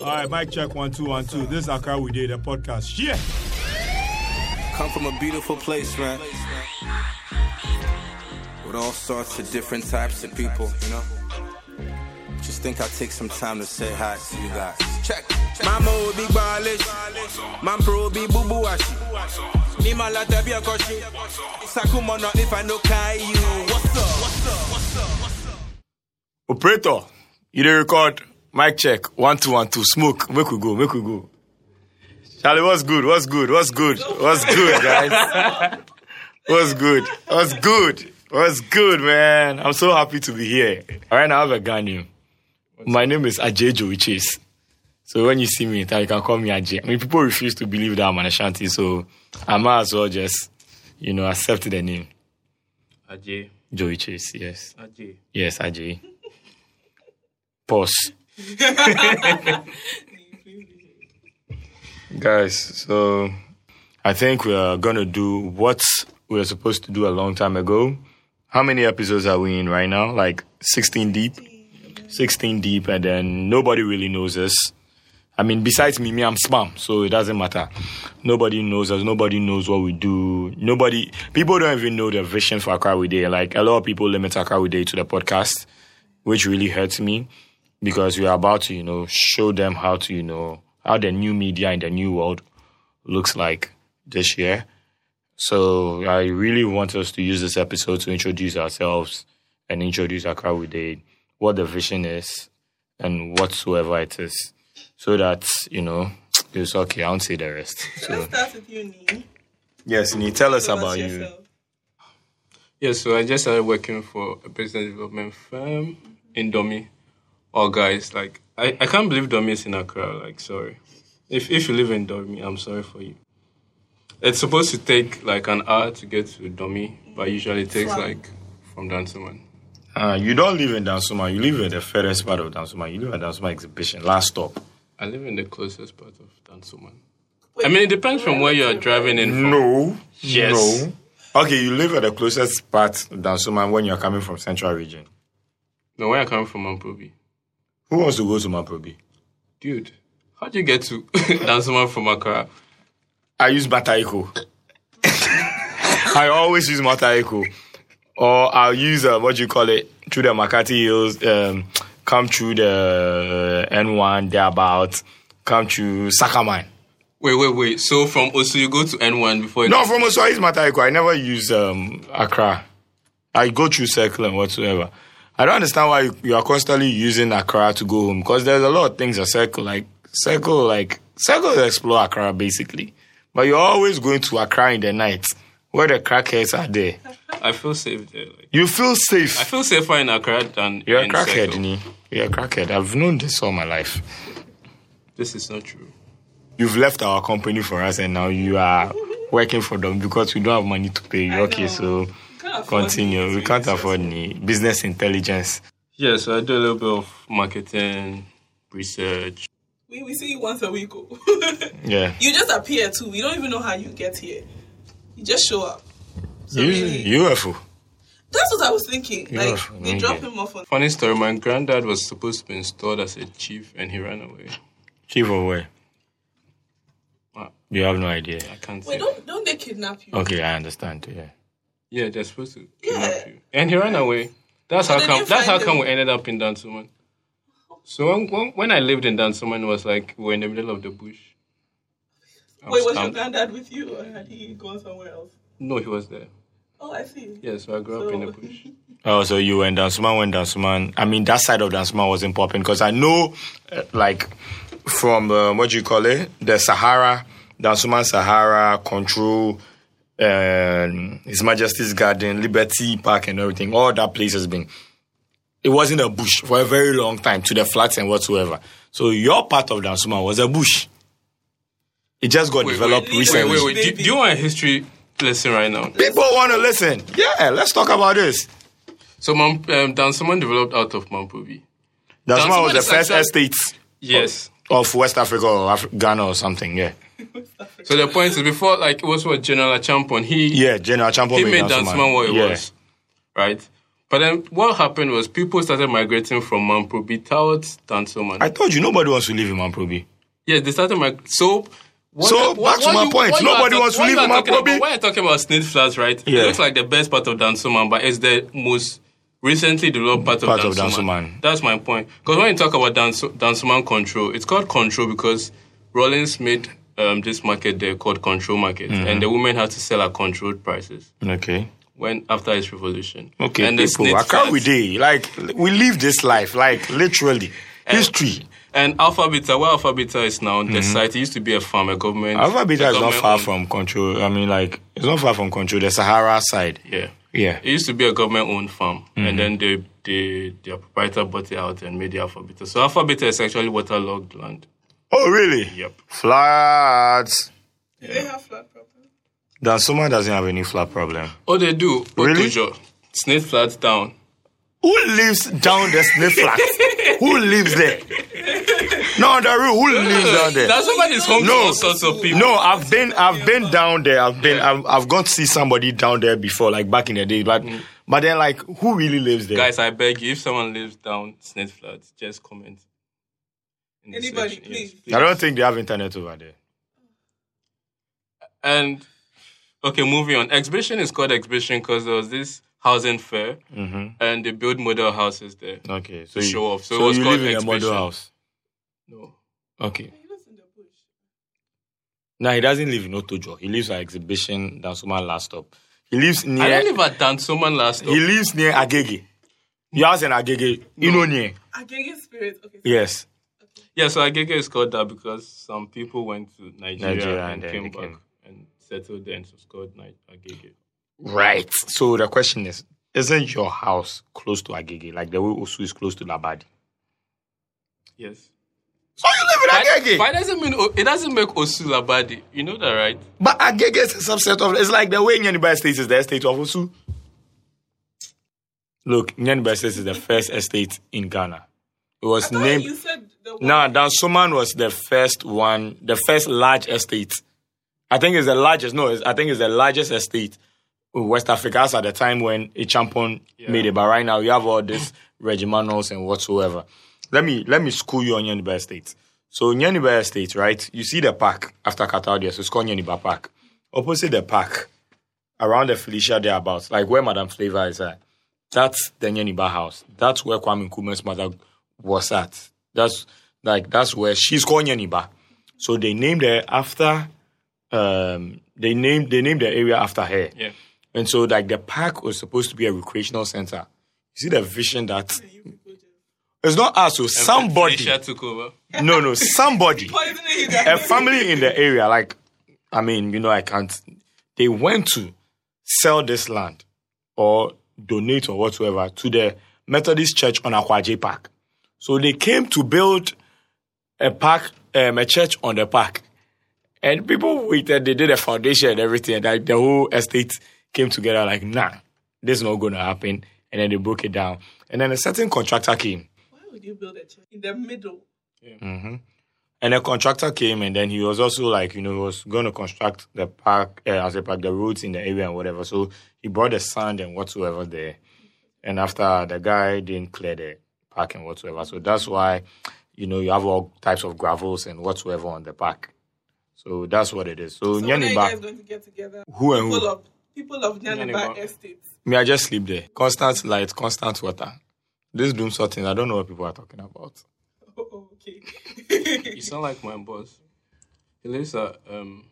All right, mic check one two one two. This is Accra We Did a podcast. Yeah. Come from a beautiful place, man. With all sorts of different types of people, you know. Just think I'll take some time to say hi to you guys. Check. check. Mama will be balish. Man pro be boo boo ashi. Ni malata bi akoshi. Sakuma not if I no kai you. What's up? What's up? What's up? What's up? Operator, you dey record. Mic check one two one two. Smoke. Make we go. Make we go. Charlie, what's good? What's good? What's good? What's good, guys? What's good? What's good? What's good, man? I'm so happy to be here. All right, now I have a gun name. My name is Ajay Joey Chase. So when you see me, you can call me Ajay. I mean, people refuse to believe that I'm an Ashanti, so I might as well just, you know, accept the name. Ajay. Joey Chase, yes. Ajay. Yes, Ajay. Pause. Guys, so I think we are gonna do what we were supposed to do a long time ago. How many episodes are we in right now? Like 16 deep? 16 deep, and then nobody really knows us. I mean, besides me, me, I'm spam, so it doesn't matter. Nobody knows us. Nobody knows what we do. Nobody, people don't even know the vision for We Day. Like a lot of people limit We Day to the podcast, which really hurts me because we are about to, you know, show them how to, you know, how the new media in the new world looks like this year. So I really want us to use this episode to introduce ourselves and introduce Accra with Day, what the vision is, and whatsoever it is, so that you know it's okay. I won't say the rest. So Let's start with you, Nee. yes, Ni, tell us Tell about you. Yes, Yeah, so I just started working for a business development firm in Domi. Oh, guys, like, I, I can't believe Domi is in Accra. Like, sorry. If, if you live in Domi, I'm sorry for you. It's supposed to take like an hour to get to Domi, but usually it takes like from Dansoman. Uh, you don't live in Dansuma. You live in the furthest part of Dansuma. You live at Dansuma Exhibition. Last stop. I live in the closest part of Dansoman. I mean, it depends from where you are driving in from. No. Yes. No. Okay, you live at the closest part of Dansuma when you're coming from Central Region. No, where I come from, Mamprobi. Who wants to go to Mamprobi? Dude, how do you get to Dansoman from Accra? I use Mataheko. I always use Mataheko. Or I'll use, uh, what do you call it, through the Makati Hills, um, come through the N1, thereabout, come through Sakaman. Wait, wait, wait. So from Osu, you go to N1 before you No, from Osu, I use Mataheko. I never use um, Accra. I go through Circle and whatsoever. I don't understand why you, you are constantly using Accra to go home because there's a lot of things at Circle. Like, Circle, like, Circle is explore Accra basically. But you're always going to Accra in the night where the crackheads are there. I feel safe there. Like, You feel safe. I feel safer in Accra than in. You're a in crackhead, Circle. Ni. You're a crackhead. I've known this all my life. This is not true. You've left our company for us and now you are working for them because we don't have money to pay you. I Okay, know. so Can't afford continue. We can't afford any business intelligence. Yeah, so I do a little bit of marketing, research. We, we see you once a week. oh. Yeah. you just appear too. We don't even know how you get here. You just show up. So You, really, UFO. that's what I was thinking. Yeah, Like okay. they drop him off on. Funny story, my granddad was supposed to be installed as a chief and he ran away. Chief of where? You have no idea. I can't Wait, say. don't don't they kidnap you? Okay, I understand. Yeah. Yeah, they're supposed to Yeah. kidnap you. And he ran away. That's how come that's how come we ended up in Dansoman. So when, when, when I lived in Dansoman, it was like we were in the middle of the bush. I Wait, was your stamped- granddad with you, or had he gone somewhere else? No, he was there. Oh, I see. Yeah, so I grew up in the bush. Oh, so you went in Dansoman when Dansoman. I mean, that side of Dansoman wasn't popping because I know, uh, like, from uh, what do you call it, the Sahara, Dansoman Sahara control, um, His Majesty's Garden, Liberty Park, and everything. All that place has been. It wasn't a bush for a very long time to the flats and whatsoever. So your part of Dansoman was a bush. It just got Wait, developed wait, wait, recently. wait, wait. Do, do you want a history lesson right now? People want to listen. Yeah, let's talk about this. So, um, Dansoman developed out of Mamprobi. Dansoman was the first actually- estate Yes. Of West Africa or Af- Ghana or something. Yeah, So the point is, before like it was what General Champon, he yeah. General Champon he made Dansoman what it yeah. was, right? But then what happened was people started migrating from Mamprobi towards Dansoman. I told you nobody wants to live in Mamprobi. Yes, they started my so. What, So, back to my point. you are Nobody wants to what live are in about- When you're talking about Snake Flats, right? Yeah. It looks like the best part of Dansoman, but it's the most recently developed part of Part of Dansoman. Dansoman. That's my point. Because when you talk about Danso- Dansoman Control, it's called Control because Rawlings made um, this market there called Control Market, Mm-hmm. and the women had to sell at controlled prices Okay. when after its revolution. Okay, and people, I can't we day. Like we live this life, like literally. History. And Alpha Beta, where Alpha Beta is now, the site it used to be a farm, a government. Mm-hmm. Alpha Beta is not far owned- from control. I mean, like it's not far from control. The Sahara side. Yeah. Yeah. It used to be a government owned farm, Mm-hmm. and then they, they, their proprietor bought it out and made the Alpha Beta. So Alpha Beta is actually waterlogged land. Oh, really? Yep. Floods. Do they have flood problems? Dansoman doesn't have any flood problem. Oh, they do. Really? Otujo. Snake flats down. Who lives down the snake flat? Who lives there? No, the real. Who lives down there? That's somebody's home to No. all sorts of people. No, I've been I've been down there. I've been I've, I've gone to see somebody down there before, like back in the day. But mm. but then like who really lives there? Guys, I beg you, if someone lives down Snake flats, just comment. in the Anybody, section. please. I don't think they have internet over there. And okay, moving on. Exhibition is called exhibition because there was this housing fair, mm-hmm. and they build model houses there. Okay, so To you, show off. So So, it was you called live in a model house. No, Okay. He lives in the bush. No, he doesn't live in Otojo. He lives at exhibition Dansuma last stop. He lives I near don't live at Dansoman last. Stop. He lives near Agege. Your house in Agege. You know near. Agege spirit. Okay. so- Yes. Yeah, so Agege is called that because some people went to Nigeria, Nigeria and, and then came back came. and settled there, and so it's called Ni- Agege. Right. So the question is, isn't your house close to Agege? Like the way Osu is close to Labadi? Yes. So you live in Agege. But it doesn't mean it doesn't make Osula bad. You know that, right? But Agege is a subset of it's like the way Nyaniba Estate is the estate of Osu. Look, Nyaniba Estate is the first estate in Ghana. It was I named you said the one. No, Dansoman was the first one, the first large estate. I think it's the largest. No, it's, I think it's the largest estate in West Africa. That's at the time when a champion made it. But right now, you have all these regimentals and whatsoever. Let me let me school you on Nyaniba Estate. So Nyaniba Estate, right? You see the park after Cataudia, so it's called Nyaniba Park. Opposite the park, around the Felicia thereabouts, like where Madame Flavor is at. That's the Nyaniba house. That's where Kwame Nkrumah's mother was at. That's like that's where she's called Nyaniba. So they named her after um they named they named the area after her. Yeah. And so like the park was supposed to be a recreational center. You see the vision that it's not us, so somebody took over. no no somebody Poisoning you guys. a family in the area, like, I mean, you know, I can't. They went to sell this land or donate or whatsoever to the Methodist Church on Akwaje Park. So they came to build a park, um, a church on the park. And people waited, they did a foundation and everything. And like, the whole estate came together like, nah, this is not going to happen. And then they broke it down. And then a certain contractor came. Why would you build a church in the middle? And a contractor came, and then he was also like, you know, he was going to construct the park, uh, as a park, the roads in the area and whatever. So he brought the sand and whatsoever there. And after the guy didn't clear the park and whatsoever. So that's why, you know, you have all types of gravels and whatsoever on the park. So that's what it is. So, So when are you guys going to get together? who and People who? of people of Nyaniba Nyaniba. estates. Me, I just sleep there. Constant light, constant water. This doom sorting, I don't know what people are talking about. Oh, okay. You sound like my boss. He lives at um,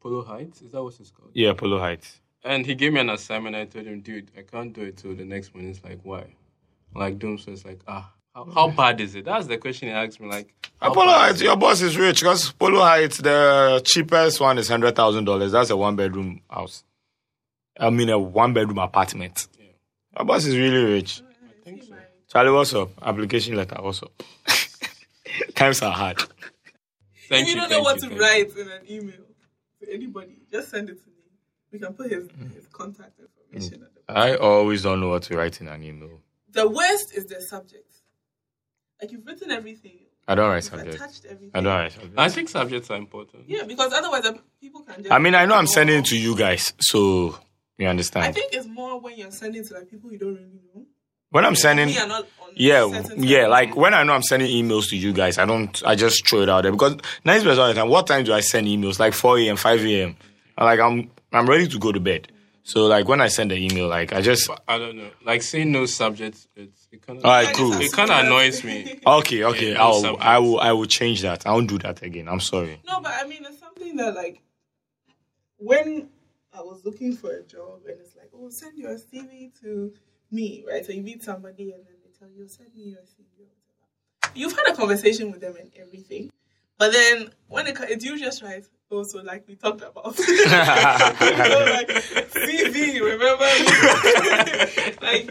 Polo Heights. Is that what it's called? Yeah, Polo Heights. And he gave me an assignment. I told him, dude, I can't do it till the next morning. It's like, why? Like, Doom, so it's like, ah, how, how bad is it? That's the question he asked me. Like, how Polo Heights, your boss is rich because Polo Heights, the cheapest one is hundred thousand dollars. That's a one bedroom house. I mean, a one bedroom apartment. Your boss is really rich. I think. Charlie, what's up? Application letter, what's up? Times are hard. Thank if you don't know what you, to thank you. write in an email to anybody, just send it to me. We can put his, Mm. his contact information at the I always don't know what to write in an email. The worst is the subject. Like you've written everything. I don't write You've subjects. attached everything. I don't write subjects. I think subjects are important. Yeah, because otherwise people can just. I mean, I know I'm sending it to you guys, so you understand. I think it's more when you're sending to like people you don't really know. When I'm sending, Me are not on yeah, yeah, like when I know I'm sending emails to you guys, I don't, I just throw it out there because ninety percent of the time, what time do I send emails? Like four a.m., five a.m. I'm Like I'm, I'm ready to go to bed. So like when I send the email, like I just, I don't know. Like saying no subjects, it's it kind of all right, cool. it kind of annoys me. Okay, okay, Yeah, I'll, subjects. I will, I will change that. I won't do that again. I'm sorry. No, but I mean, it's something that like when I was looking for a job and it's like, oh, send your CV to me, right? So you meet somebody and then they tell you, oh, send me your CV. or whatever. You've had a conversation with them and everything, but then when it, it's you just right. Also, like we talked about, you know, like CV. Remember, like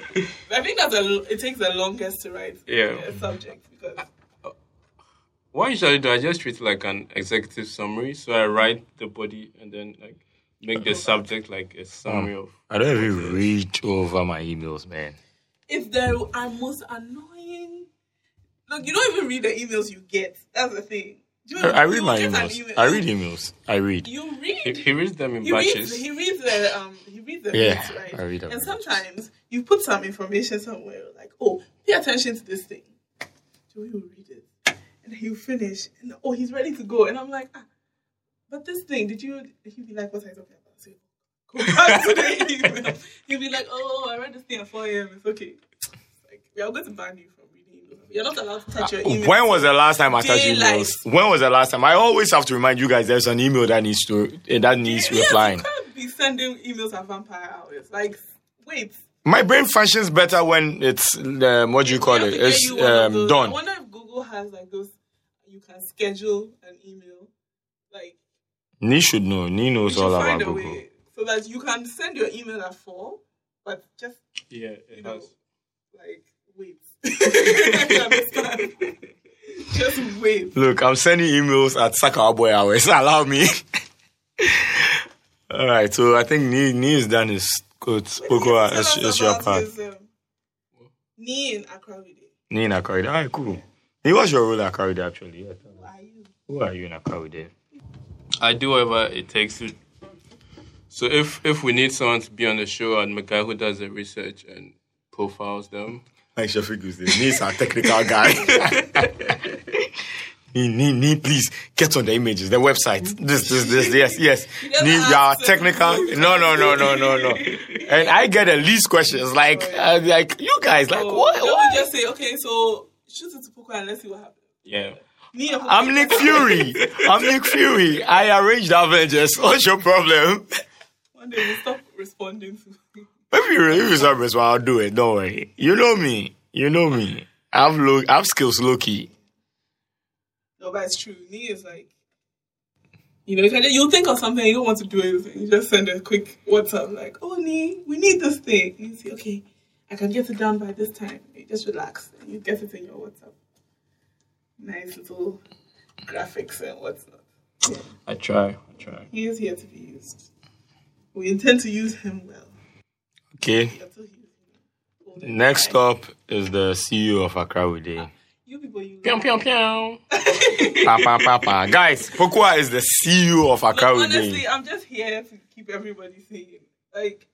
I think that's a. It takes the longest to write Yeah. a subject because What I usually do, I just treat it like an executive summary. So I write the body and then like make the subject like a summary of. I don't even read over my emails, man. If they are most annoying. Look, you don't even read the emails you get. That's the thing. You- I, I read my emails. email- I read emails. I read. You He, read. he reads them in He reads, batches. he reads the um he reads the Yeah, bits, right? I read them And sometimes you put some information somewhere like, oh, pay attention to this thing. Joey will read it. And he'll finish. And oh, he's ready to go. And I'm like, ah, but this thing, did you he'll be like, what are you talking about? So, go back to. He'll be like, oh, I read this thing at 4 a.m. It's okay. Like, we are going to ban you from reading emails. You're not allowed to touch your email. When was the last time I touched Daylight. emails? When was the last time? I always have to remind you guys there's an email that needs to eh, that needs Yes, replying. You can't be sending emails at vampire hours. Like, wait. My brain functions better when it's um, what do you call it? have to get It's um, those- I wonder if Google has like those. You can schedule an email. Like Nee should know. Nee you knows should all find about a Google. way so that you can send your email at four, but just yeah, you it know, has. like wait. just wait. Look, I'm sending emails at Sakawa Boy hours. Allow me. all right, so I think Nee, nee is done his good. Poco, Tell it's, us your about part. his, um, knee in Accra with it. Nee in Akawide. All right, cool. Nee, what's your role in Akawide actually? Yeah. Who are you? Who are you in Akawide? I do whatever it takes to. So if if we need someone to be on the show, I'm a guy who does the research and profiles them. Like Shafiq was there. Is our technical guy. Nee, Nee, Nee, please get on the images, the website. This, this, this, yes, yes. doesn't Nee, you are technical. No, no, no, no, no, no. And I get at least questions. Like, uh, like you guys, like So, what? What? just say, okay, so shoot it to Poco and let's see what happens. Yeah. Me I'm Nick Fury. I'm Nick Fury. I arranged Avengers. What's your problem? One day we'll stop responding to. If you if you stop responding, I'll do it. Don't worry. You know me. You know me. I've low, I've skills low key. No, but it's true. Me is like, you know, you think of something, you don't want to do anything. You just send a quick WhatsApp, like, oh, Nee, we need this thing. And you say, okay, I can get it done by this time. You just relax. And you get it in your WhatsApp. Nice little graphics and whatnot. Yeah. I try. I try. He is here to be used. We intend to use him well. Okay. Until he old and Next up is the CEO of Accra Day. Ah, you people, you Pew, pew, pew. Pa, pa, pa, pa. Guys, Pokwa is the CEO of Look, Accra honestly, I'm just here to keep everybody sane. Like,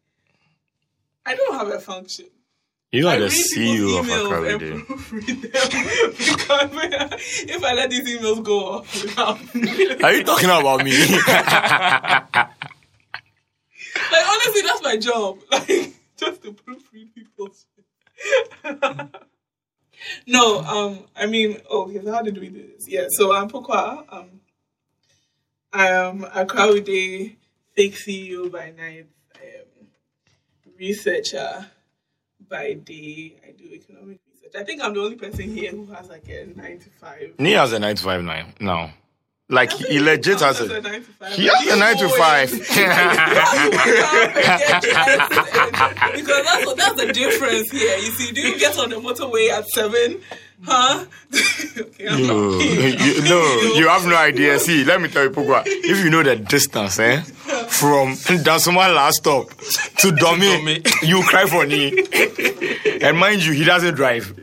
I don't have a function. You are the read CEO of emails Day. and proofread them because if I let these emails go off without, Are you talking about me? like honestly, that's my job. Like just to proofread people's. no, um, I mean, okay, so how did we do this? Yeah, so I'm Pokwa. Um, I am a Crowdy fake CEO by night. Am researcher by day. I do economic research. I think I'm the only person here who has like a nine to five. Nee has a 9 to 5 now. now. Like, he legit has a. nine to five. He has a 9 to 5. because that's that's the difference here. You see, do you get on the motorway at seven? Huh? okay, I'm You, not you, no, you have no idea. See, let me tell you, Pogba, if you know the distance, eh, from Dansuma last stop to Domi, you cry for me. And mind you, he doesn't drive.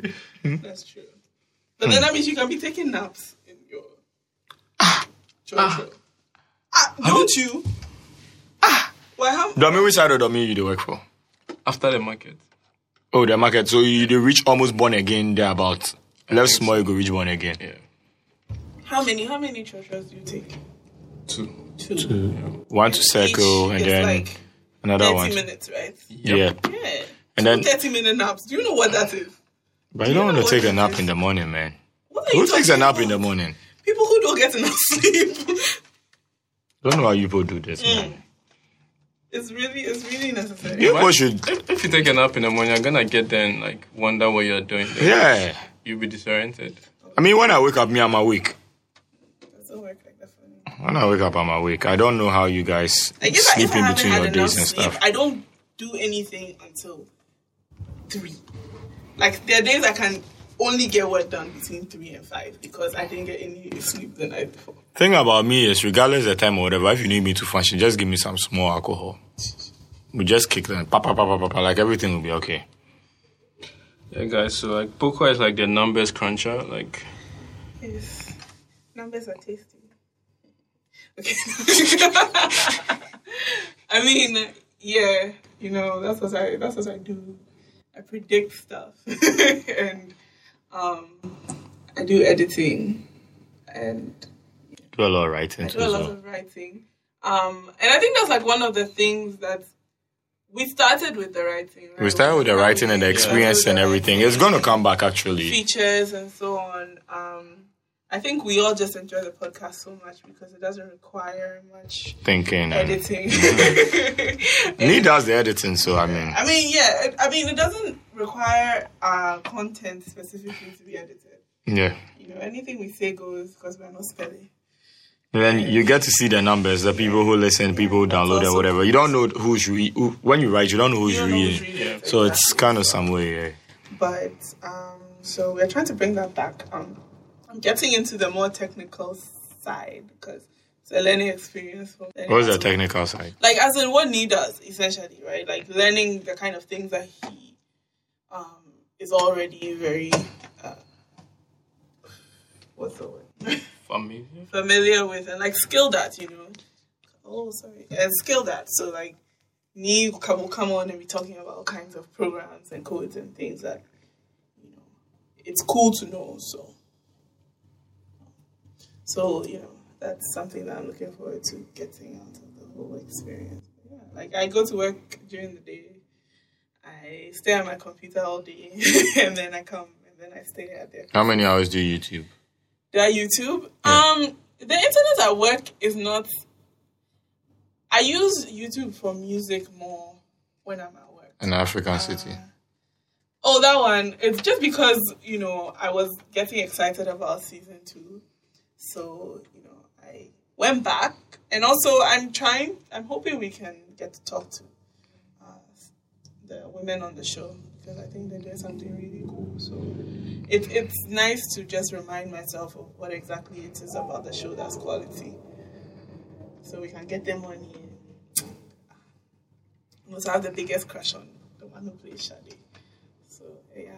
That's true. But then that means you can be taking naps in your ah. ah, don't you? Ah, why how? Domi, which side of Domi you do work for? After the market. Oh, the market. So you they reach almost born again there about left small you go reach one again. Yeah. How many? How many treasures do you take? Two. Two. One to circle Each and then like another thirty one. minutes, right? Yeah. Yeah. And then thirty minute naps. Do you know what that is? but you you don't want to take a nap it is? in the morning, man. What are you Who takes a talking nap in the morning? People who don't get enough sleep. Don't know how you people do this, Mm. man. it's really, it's really necessary. You people should If, if you take a nap in the morning, you're gonna get there and like wonder what you're doing. Then Yeah. You'll be disoriented. I mean when I wake up me I'm awake. Doesn't work like that for me. When I wake up I'm awake. I don't know how you guys I guess I, sleep if in between your enough days and sleep, stuff. I don't do anything until three. Like there are days I can only get work done between three and five because I didn't get any sleep the night before. Thing about me is, regardless the time or whatever, if you need me to function, just give me some small alcohol. We just kick them, pa pa pa pa pa, pa like everything will be okay. Yeah, guys. So like Poco is like the numbers cruncher. Like Yes. Numbers are tasty. Okay. I mean, yeah, you know, that's what I that's what I do. I predict stuff. and um I do editing and Do a lot of writing I do a lot well. of writing. Um and I think that's like one of the things that we started with the writing. Right? We started with the writing and the experience and everything. It's gonna come back actually. features and so on. Um, I think we all just enjoy the podcast so much because it doesn't require much Thinking. And editing. me does the editing, so I mean, I mean, yeah, I mean, it doesn't require uh, content specifically to be edited. yeah. You know, anything we say goes because we're not spelling. And then you get to see the numbers, the people who listen, people who download and also- whatever. You don't know who's re- who, when you write, you don't know who's You don't know who's reading. reading it, So it's kind of some way. Yeah. But um, so we're trying to bring that back. Um, I'm getting into the more technical side because it's a learning experience. For learning What's how the technical side? like as in what he does essentially right like learning the kind of things that he um is already very uh, what's the word familiar. familiar with and like skilled at you know. Oh sorry. And skilled at so like me will come on and be talking about all kinds of programs and codes and things that you know it's cool to know so. So you know that's something that i'm looking forward to getting out of the whole experience. Yeah, like i go to work during the day. I stay on my computer all day and then i come and then i stay at there How many hours do YouTube? That YouTube. Um, the internet at work is not. I use YouTube for music more when I'm at work. In African city. Oh, that one. It's just because you know I was getting excited about season two, so you know I went back, and also I'm trying. I'm hoping we can get to talk to uh, the women on the show because I think they're doing something really cool. So it, it's nice to just remind myself of what exactly it is about the show that's quality, so we can get them on here. I also have the biggest crush on the one who plays Shadi. So yeah.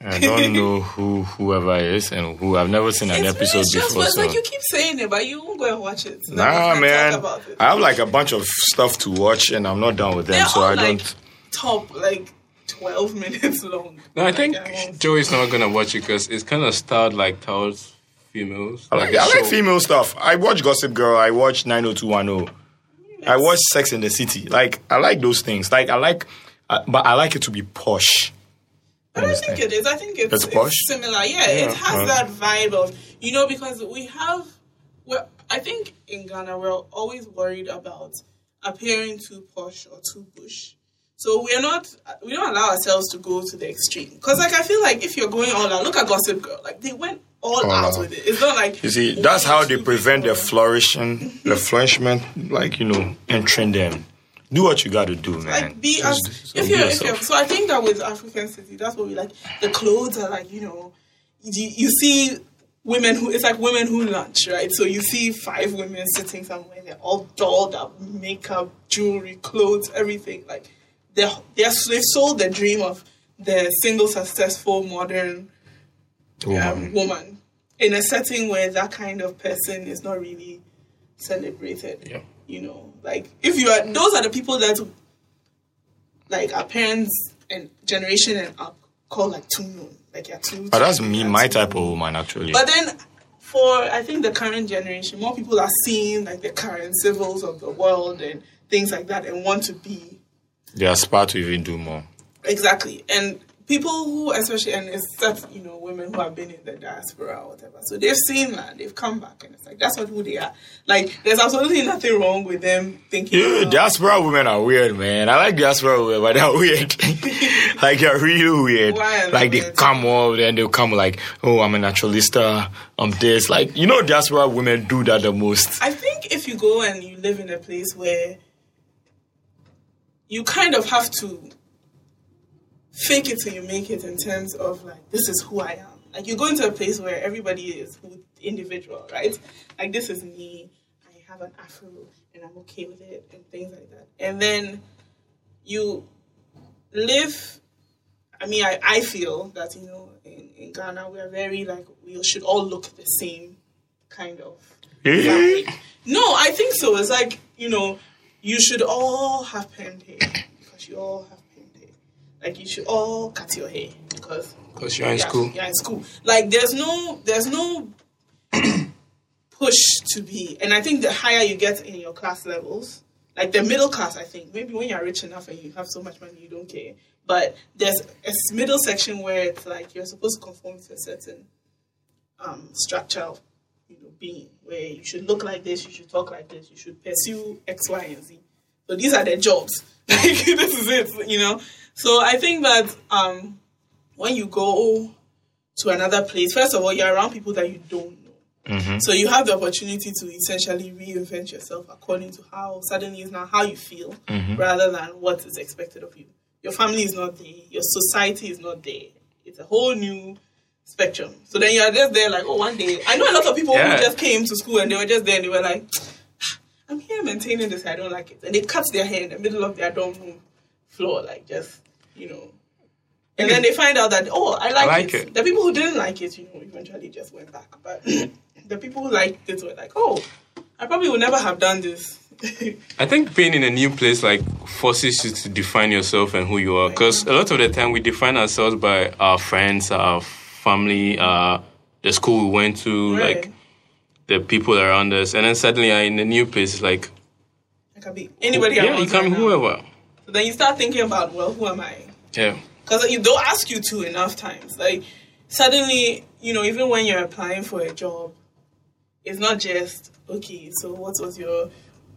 I don't know who whoever is and who I've never seen an It's episode really before. So. like you keep saying it, but you won't go and watch it. So Nah, man. About it. I have like a bunch of stuff to watch and I'm not done with them, They're so I like don't. top like twelve minutes long. No, I Like, think won't- Joey's not gonna watch it because it's kind of styled like towards females. I like, the I like female stuff. I watch Gossip Girl. I watch 90210. I watch Sex in the City. Like I like those things. Like I like, uh, but I like it to be posh. But I think it is. I think it's, It's it's, posh? similar. Yeah, it has uh. that vibe of you know because we have. Well, I think in Ghana we're always worried about appearing too posh or too bush. So we're not. We don't allow ourselves to go to the extreme because, like, I feel like if you're going all out, look at Gossip Girl. Like they went all All out out. with it. It's not like You see, that's how they prevent the flourishing, the flourishment, like you know, entering them. Do what you got to do, man. like be as just if you're, if yourself. you're so I think that with African city that's what we like the clothes are like you know you, you see women who it's like women who lunch right so you see five women sitting somewhere they're all dolled up makeup jewelry clothes everything like they're, they're they've sold the dream of the single successful modern um, Woman. woman in a setting where that kind of person is not really celebrated. Yeah. You know, like if you are, those are the people that, like, our parents and generation and up call like too known. Like you're too. But that's me, my type of woman, actually. But then, for I think the current generation, more people are seeing like the current civils of the world and things like that, and want to be they aspire to even do more. exactly. And people who, especially, and except you know, women who have been in the diaspora or whatever, so they've seen that, they've come back, and it's like that's what who they are. Like, there's absolutely nothing wrong with them thinking. Yeah, oh, diaspora women are weird, man. I like diaspora women, but they're weird. like they're really weird. Why like they weird? come up and they'll come like, oh, I'm a naturalista. I'm this. Like you know, diaspora women do that the most. I think if you go and you live in a place where you kind of have to fake it till you make it in terms of like this is who I am. Like you go into a place where everybody is who individual, right? Like this is me. I have an afro and I'm okay with it and things like that. And then you live I mean I, I feel that, you know, in, in Ghana we are very like we should all look the same kind of eh? family. No, I think so. It's like, you know, you should all have permed hair because you all have permed hair. Like you should all cut your hair because Because you're in school. You're in school. Like there's no there's no push to be and I think the higher you get in your class levels, like the middle class, I think, maybe when you're rich enough and you have so much money you don't care. But there's a middle section where it's like you're supposed to conform to a certain um, structure of you know being where you should look like this, you should talk like this, you should pursue X, Y, and Z. So these are their jobs. Like this is it, you know. So I think that um, when you go to another place, first of all, you're around people that you don't know. So you have the opportunity to essentially reinvent yourself according to how suddenly is now how you feel, rather than what is expected of you. Your family is not there. Your society is not there. It's a whole new spectrum. So then you're just there like, oh, one day. I know a lot of people Yeah. who just came to school and they were just there and they were like, ah, I'm here maintaining this. I don't like it. And they cut their hair in the middle of their dorm room floor, like just, you know. And then they find out that, oh, I like, like it. it. The people who didn't like it, you know, eventually just went back. But the people who liked it were like, oh, I probably would never have done this. I think being in a new place like forces you to define yourself and who you are. Because a lot of the time we define ourselves by our friends, our family, uh, the school we went to, Right. like the people around us, and then suddenly I'm in a new place. It's like I can be anybody I yeah, want you can right be now. whoever. So then you start thinking about, well, who am I? Yeah, Because you don't ask you to enough times. Like suddenly, you know, even when you're applying for a job, it's not just okay. So what was your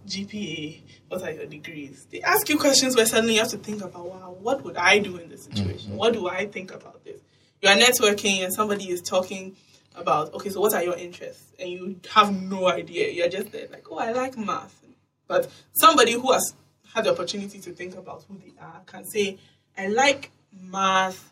GPA? What are your degrees? They ask you questions where suddenly you have to think about, wow, what would I do in this situation? What do I think about this? You're networking and somebody is talking about, okay, so what are your interests? And you have no idea. You're just there like, oh, I like math. But somebody who has had the opportunity to think about who they are can say, I like math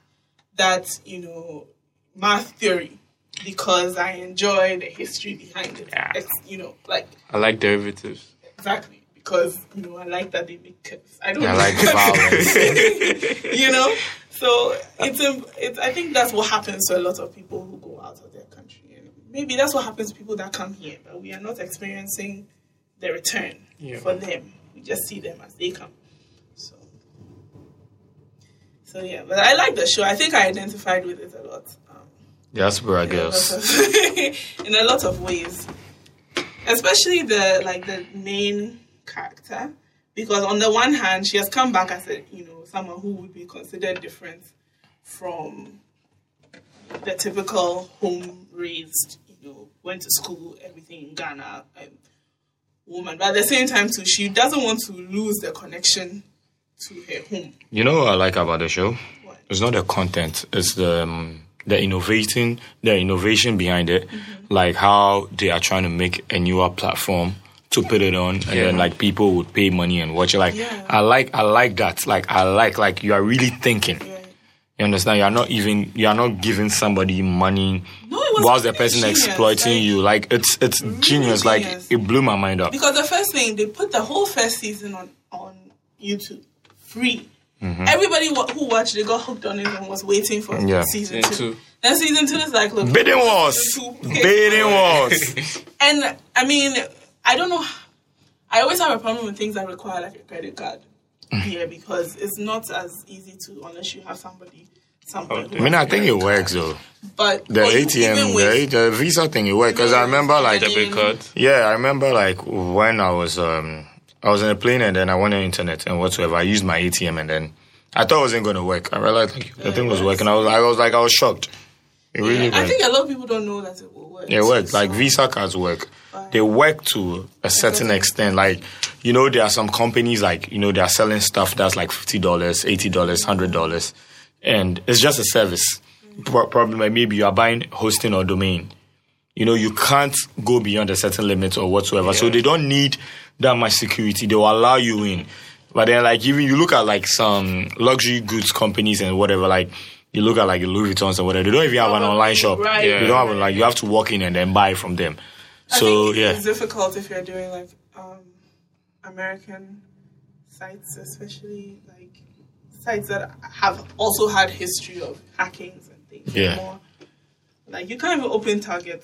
that, you know, math theory because I enjoy the history behind it. Yeah. It's, you know, like I like derivatives. exactly because you know I like that they make curves. I don't I know. like you know, so it's a, it's. I think that's what happens to a lot of people who go out of their country, and maybe that's what happens to people that come here, but we are not experiencing the return Yeah. for them. We just see them as they come. So, so yeah, but I like the show. I think I identified with it a lot. Um, diaspora in a lot of- in a lot of ways especially the like the main character because on the one hand she has come back as a you know someone who would be considered different from the typical home raised you know went to school everything in ghana um, woman but at the same time too she doesn't want to lose the connection to her home You know what I like about the show? What? It's not the content. It's the um, the innovating, the innovation behind it. Mm-hmm. Like how they are trying to make a newer platform to put it on, and then like people would pay money and watch it. Like Yeah. I like, I like that. Like I like, like you are really thinking. yeah. You understand? You are not even, you are not giving somebody money No, it was whilst the person genius, exploiting like- you. Like it's it's genius. Like it blew my mind up. Because the first thing they put the whole first season on on YouTube, free. Mm-hmm. Everybody wa- who watched it got hooked on it and was waiting for Yeah. season Season two. two. Then season two is like, look, Bidding wars, season two, bidding wars. And I mean, I don't know. I always have a problem with things that require like a credit card. here because it's not as easy to unless you have somebody somewhere. who I mean, I think it credit works though. But The but ATM, with- the, the Visa thing, it worked because I remember like Debit card. Yeah, I remember like when I was um I was in a plane and then I went on internet and whatsoever. I used my ATM and then I thought it wasn't gonna work. I realized like the thing was working. I was I was like I was shocked. It really I think a lot of people don't know that it will work. It worked. Like Visa cards work. They work to a certain extent. Like, you know, there are some companies like, you know, they are selling stuff that's like fifty dollars, eighty dollars, hundred dollars. And it's just a service. Mm. Pro- Problem like maybe you are buying hosting or domain. You know, you can't go beyond a certain limit or whatsoever. So they don't need that much security. They will allow you in. But then like even you look at like some luxury goods companies and whatever, like you look at like Louis Vuittons or whatever, they don't even have an online shop. right, They don't have like you have to walk in and then buy from them. I So yeah. it's difficult if you're doing like um, American sites, especially like sites that have also had history of hackings and things. Yeah. More, like you can't even open Target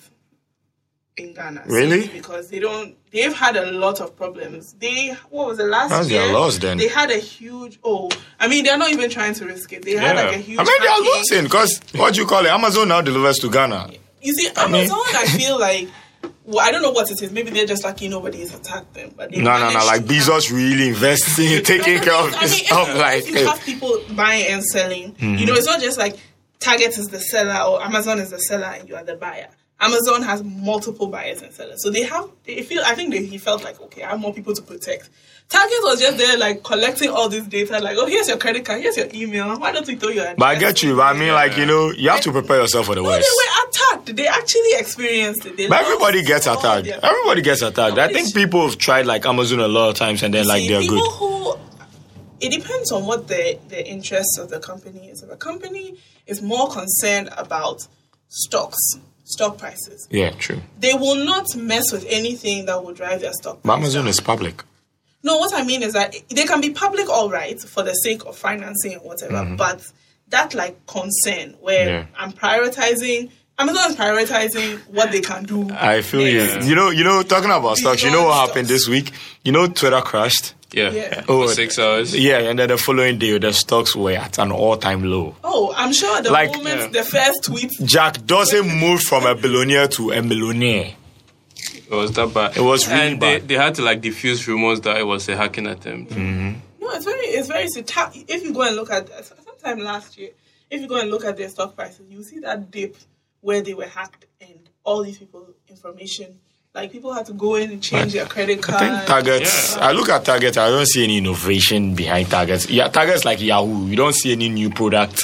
in Ghana. Really? simply Because they don't. They've had a lot of problems. They what was the last How's year? their loss then? They had a huge. Oh, I mean, they're not even trying to risk it. They had like a huge. I mean they are losing because what do you call it? Amazon now delivers to Ghana. You see, I mean- Amazon, I feel like. Well, I don't know what it is. Maybe they're just lucky nobody has attacked them. But they No, no, no. Like to have- Bezos really investing taking care of I this mean, stuff. you- Like if you have eh. people buying and selling, you know, mm-hmm. it's not just like Target is the seller or Amazon is the seller and you are the buyer. Amazon has multiple buyers and sellers, so they have. They feel. I think they, he felt like, okay, I have more people to protect. Target was just there, like collecting all this data. Like, oh, here's your credit card, here's your email. Why don't we throw your? But I get you. But I mean, like you know, you have to prepare yourself for the No, worst. they were attacked. They actually experienced it. They But everybody gets attacked. Everybody gets attacked. I think people have tried like Amazon a lot of times and then like See, they're people good. who it depends on what the the interest of the company is. If a company is more concerned about stocks, stock prices, Yeah, true. they will not mess with anything that will drive their stock. But Amazon down. is public. no. What I mean is that they can be public, all right, for the sake of financing and whatever. But that like concern where Mm-hmm. Yeah. I'm prioritizing. Amazon is prioritizing what they can do. I feel you. Yeah. You know, you know, talking about stocks. You know what Beyond happened stocks. this week? You know, Twitter crashed. Yeah. Yeah. Oh, For six hours. Yeah, and then the following day, the stocks were at an all-time low. Oh, I'm sure the Like- moment Yeah. the first tweet Jack doesn't move from a billionaire to a millionaire. It was that bad. It was really and bad. They, they had to like diffuse rumors that it was a hacking attempt. Mm. No, it's very, it's very. If you go and look at sometime last year, if you go and look at their stock prices, you see that dip where they were hacked and all these people information. Like people had to go in and change their credit I card. think Target. Yeah. I look at Target. I don't see any innovation behind Target. Yeah, Target's like Yahoo. You don't see any new product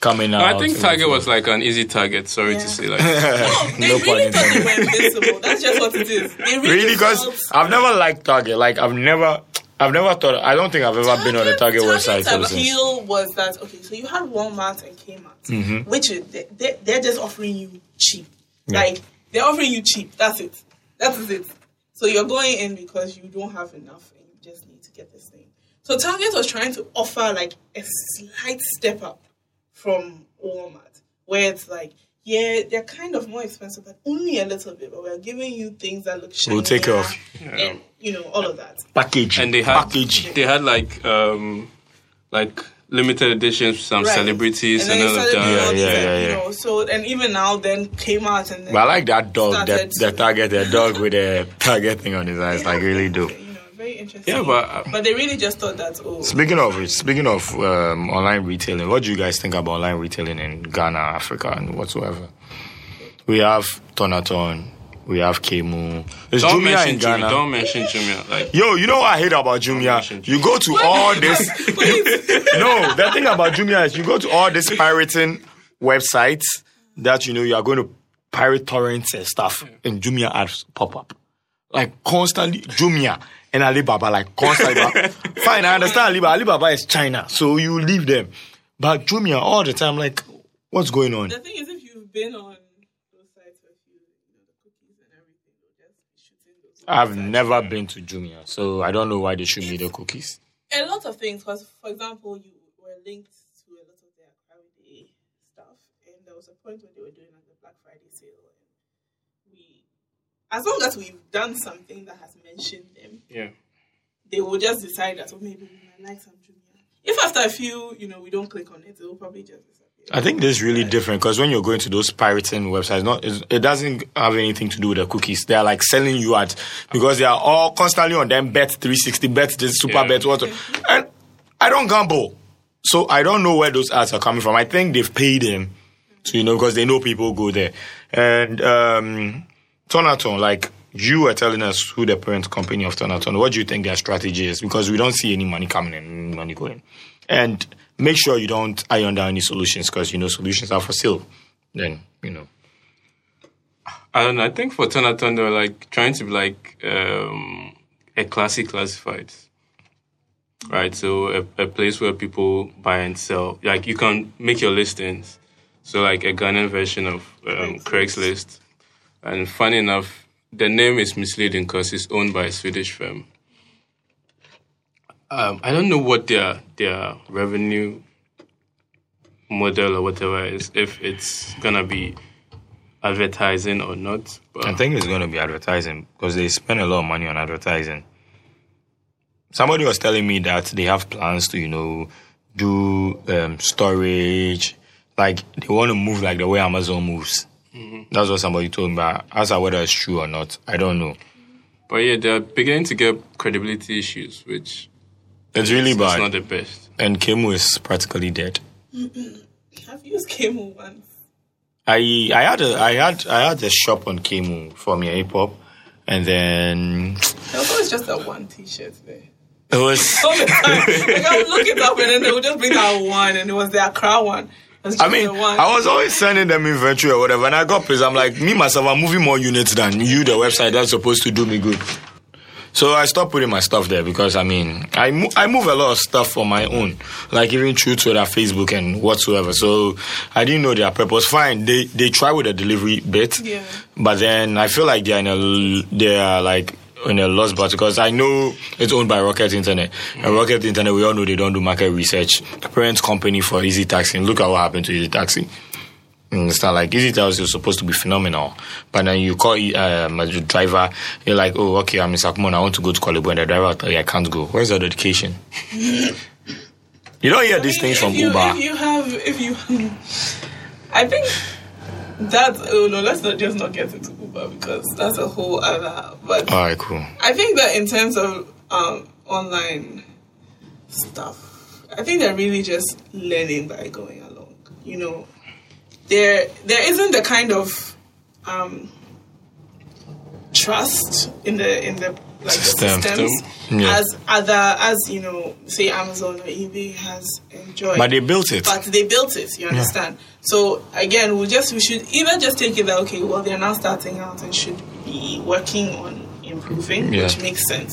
coming out. I think Target was like an easy target. Sorry Yeah. to say, like No, they No really thought they were invincible. That's just what it is. They really, really because felt- I've never liked Target. Like I've never, I've never thought. I don't think I've ever been on a Target website. Target's ever since. appeal was that okay? So you had Walmart and Kmart, Mm-hmm. which is they, they, they're just offering you cheap. Like they're offering you cheap. That's it. That is it. So you're going in because you don't have enough and you just need to get this thing. So Target was trying to offer like a slight step up from Walmart, where it's like, yeah, they're kind of more expensive, but only a little bit. But we're giving you things that look shiny. We'll take care of and you know all of that. package. and they had package. they had like um like limited editions with some Right. celebrities and and, then all of that. all these, Yeah, yeah, you yeah. know, so and even now then came out and then But I like that dog. That Started the to- Target, the dog with the Target thing on his eyes. Like really dope. You know, very interesting. Yeah, but uh, but they really just thought that oh Speaking of speaking of um, online retailing, what do you guys think about online retailing in Ghana, Africa, and whatsoever? We have Tonaton, we have Kemu. Is don't Jumia mention in Jumia. Don't mention Jumia. Like Yo, you know what I hate about Jumia? mention You go to all this. wait no, the thing about Jumia is you go to all these pirating websites that you know you are going to pirate torrents and stuff, and Jumia ads pop up like constantly. Jumia and Alibaba like constantly. Fine, I understand Alibaba. Alibaba is China, so you leave them, but Jumia all the time like, what's going on? the thing is if you've been on those sites with you, you know the cookies and everything, they'll just be shooting those. I've websites. never been to Jumia, so I don't know why they should me the cookies. a lot of things because for example you were linked to a lot of their Friday stuff and there was a point when they were doing like the Black Friday sale and we as long as we've done something that has mentioned them yeah. they will just decide that oh maybe we might I like some Jumia. If after a few, you know, we don't click on it, it will probably just disappear. I think this is really different because when you're going to those pirating websites, not it doesn't have anything to do with the cookies. They are like selling you ads because they are all constantly on them. Bet three sixty, bet this super Yeah. bet what, and I don't gamble, so I don't know where those ads are coming from. I think they've paid them, so you know because they know people go there. And um, Tonaton, like you were telling us who the parent company of Tonaton. What do you think their strategy is? Because we don't see any money coming in, money going, and make sure you don't iron down any solutions because you know solutions are for sale. Then you know. I don't know. I think for Tonaton, they're like trying to be like um, a classic classified, right? So a, a place where people buy and sell. Like you can make your listings. So like a Ghanaian version of um, Craigslist. And funny enough, the name is misleading because it's owned by a Swedish firm. Um, I don't know what their their revenue model or whatever is. If it's gonna be advertising or not. But I think it's going to be advertising because they spend a lot of money on advertising. Somebody was telling me that they have plans to, you know, do um, storage. Like they want to move like the way Amazon moves. That's what somebody told me. But as to whether it's true or not, I don't know. but yeah, they're beginning to get credibility issues, which It's really is bad. It's not the best. and Kaymu is practically dead. I've used Kaymu once. I I had a I had I had a shop on Kaymu for me hip hop, and then There was always just that one T-shirt there. it was. All the time. like I would look it up and then they would just bring that one, and it was the Accra one. I mean. I was always sending them inventory or whatever, and I got pissed. I'm like, me myself, I'm moving more units than you, the website that's supposed to do me good. So I stopped putting my stuff there because I mean, I mo- I move a lot of stuff on my own, like even through Twitter, Facebook, and whatsoever. So I didn't know their purpose. Fine, they they try with the delivery bit, Yeah. but then I feel like they're in a they are like in a lost battle because I know it's owned by Rocket Internet, and mm. Rocket Internet we all know they don't do market research. The parent company for Easy Taxi, look at what happened to Easy Taxi. Not like Easy Taxi is supposed to be phenomenal, but then you call um, a driver, you're like, oh, okay, I'm in Sakumono, I want to go to Korle Bu, and the driver tell you, I can't go. Where's the dedication? you don't hear these things from you, Uber. If you have, if you, I think that. Oh no, let's not just not get into Uber because that's a whole other. But All right, cool. I think that in terms of um, online stuff, I think they're really just learning by going along. You know, there there isn't the kind of um, trust in the in the like System. the systems System. Yeah. as other as you know, say Amazon or eBay has enjoyed. But they built it. But they built it, you understand? So again, we just we should either just take it that okay, well they're now starting out and should be working on improving, Yeah. which makes sense.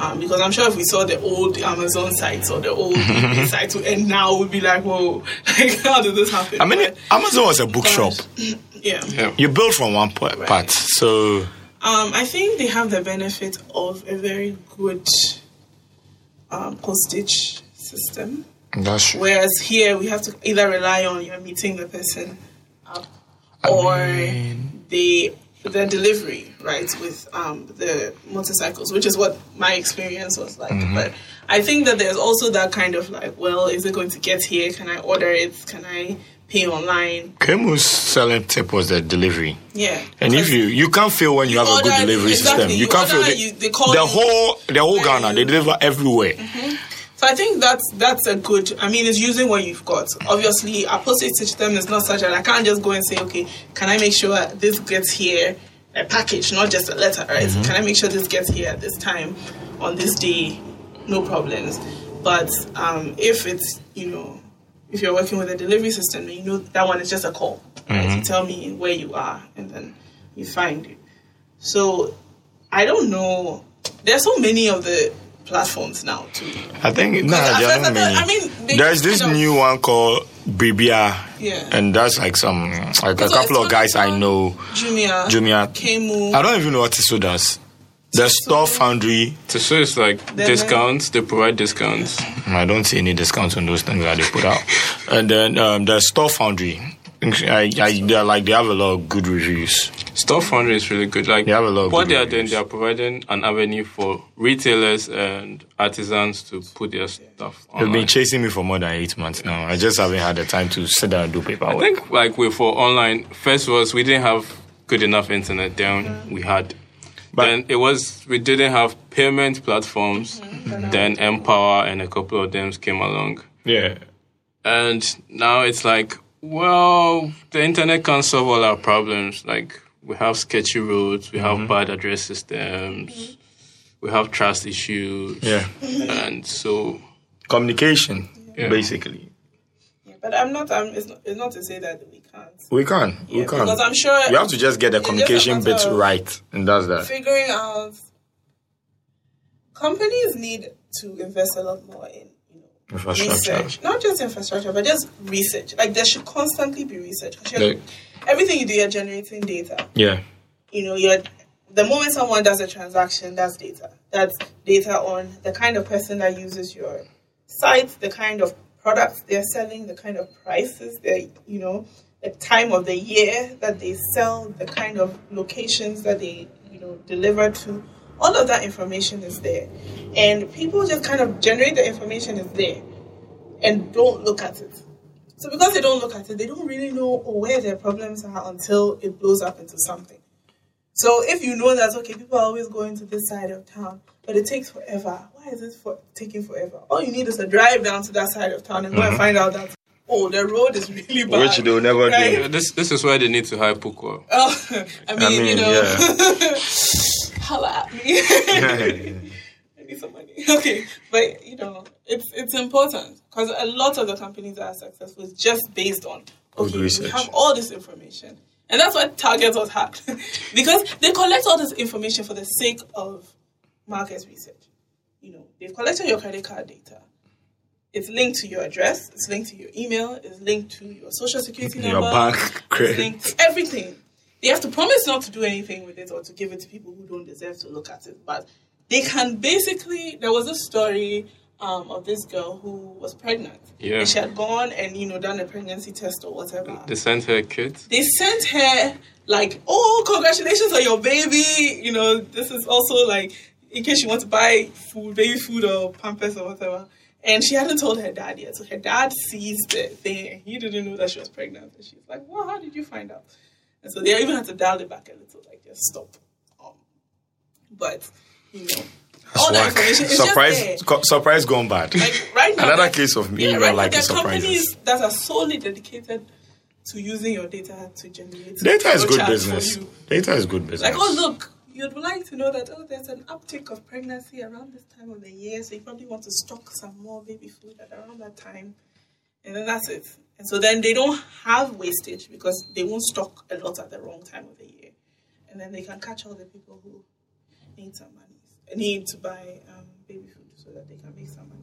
Um, because I'm sure if we saw the old Amazon sites or the old eBay sites, and now we'd be like, whoa, like how did this happen? I mean, But, Amazon was a bookshop. yeah. Yeah. You build from one pa- part, so Um, I think they have the benefit of a very good um, postage system. that's true. Whereas here we have to either rely on you're meeting the person up or the the delivery, right, with um, the motorcycles, which is what my experience was like. But I think that there's also that kind of like, well, is it going to get here? Can I order it? Can I pay online? Kaymu's selling tip was the delivery. Yeah. And if you you can't feel when you, have a good delivery exactly, system, you, you can't feel order, the, you- they call the you- whole the whole Ghana. you- They deliver everywhere. So I think that's that's a good. I mean, it's using what you've got. Obviously, our postage system is not such that I can't just go and say, okay, can I make sure this gets here a package, not just a letter, right? Can I make sure this gets here at this time on this day? No problems. But um, if it's you know, if you're working with a delivery system, you know that one is just a call. Right? You tell me where you are, and then you find it. So I don't know. There's so many of the platforms now too. I think nah, at don't I many. I mean, There's this kind of- new one called Bribia. Yeah. And that's like some like a couple of guys I know. Jumia, Jumia. Kaymu. I don't even know what Tiso does. The store foundry. So, so it's like Then- discounts. They provide discounts. I don't see any discounts on those things that they put out. and then um, the store foundry. I, I, they're like they have a lot of good reviews. Store funding is really good. Like They have a lot what they are doing, they are providing an avenue for retailers and artisans to put their stuff They've been chasing me for more than eight months now. I just haven't had the time to sit down and do paperwork. I think like we for online. First was we didn't have good enough internet. Then we had. But- then it was we didn't have payment platforms. Then MPower and a couple of them came along. yeah. And now it's like, well, the internet can't solve all our problems. Like, we have sketchy roads, we have mm-hmm. bad address systems, we have trust issues. Yeah. And so, Communication, Yeah. basically. Yeah, but I'm not. I'm. It's not, it's not to say that we can't. We can. We Yeah, can. because I'm sure You have to just get the It's just a communication bit right, and that's that. figuring out companies need to invest a lot more in you know Infrastructure. research not just infrastructure but just research like there should constantly be research. Like- everything you do you're generating data Yeah. you know you're the moment someone does a transaction that's data that's data on the kind of person that uses your site the kind of products they're selling the kind of prices they you know the time of the year that they sell the kind of locations that they you know deliver to all of that information is there and people just kind of generate the information is there and don't look at it so because they don't look at it they don't really know where their problems are until it blows up into something so if you know that okay, people are always going to this side of town, but it takes forever. Why is it for taking forever? All you need is a drive down to that side of town and go and find out that oh, the road is really bad. Which they'll never do. uh, this this is why they need to hire Pukwa. Oh, I mean, I mean, you know, yeah. holla at me. I need some money. Okay, but you know, it's it's important because a lot of the companies that are successful is just based on okay, we have all this information, and that's what Target was hacked because they collect all this information for the sake of market research. You know, they've collected your credit card data. It's linked to your address. It's linked to your email. It's linked to your social security Your number. Your bank It's credit. linked to everything. They have to promise not to do anything with it or to give it to people who don't deserve to look at it. But they can basically. There was a story um, of this girl who was pregnant. Yeah. She had gone and you know done a pregnancy test or whatever. They sent her kids. They sent her like, "Oh, congratulations on your baby! You know, this is also like in case you want to buy food, baby food or pampers or whatever." And she hadn't told her dad yet, so her dad sees the thing and he didn't know that she was pregnant. And she's like, "Well, how did you find out?" And so they even had to dial it back a little, like just stop. Um, but you know, all that Whack. information is Surprise, co- surprise gone bad. Like right now, Another case of me yeah, right liking there are companies that are solely dedicated to using your data to generate Data is good business. Data is good business. Like, oh look, you'd like to know that oh, there's an uptick of pregnancy around this time of the year, so you probably want to stock some more baby food at around that time, and then that's it. And so then they don't have wastage because they won't stock a lot at the wrong time of the year, and then they can catch all the people who need some money, need to buy um, baby food so that they can make some money.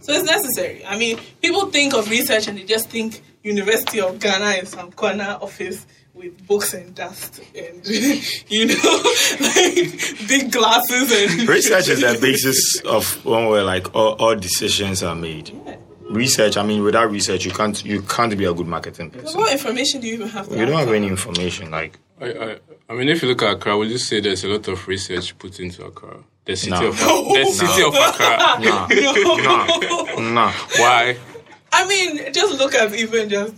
So it's necessary. I mean, people think of research and they just think University of Ghana in some corner office with books and dust and you know, like big glasses and Research is the basis of one where like all, all decisions are made. Yeah. Research. I mean, without research, you can't you can't be a good marketing So person. what information do you even have? To You don't have any information. Like I, I, I mean, if you look at Accra, would you say there's a lot of research put into Accra? The city No. of the city of Accra. nah, nah, nah. Why? I mean, just look at even just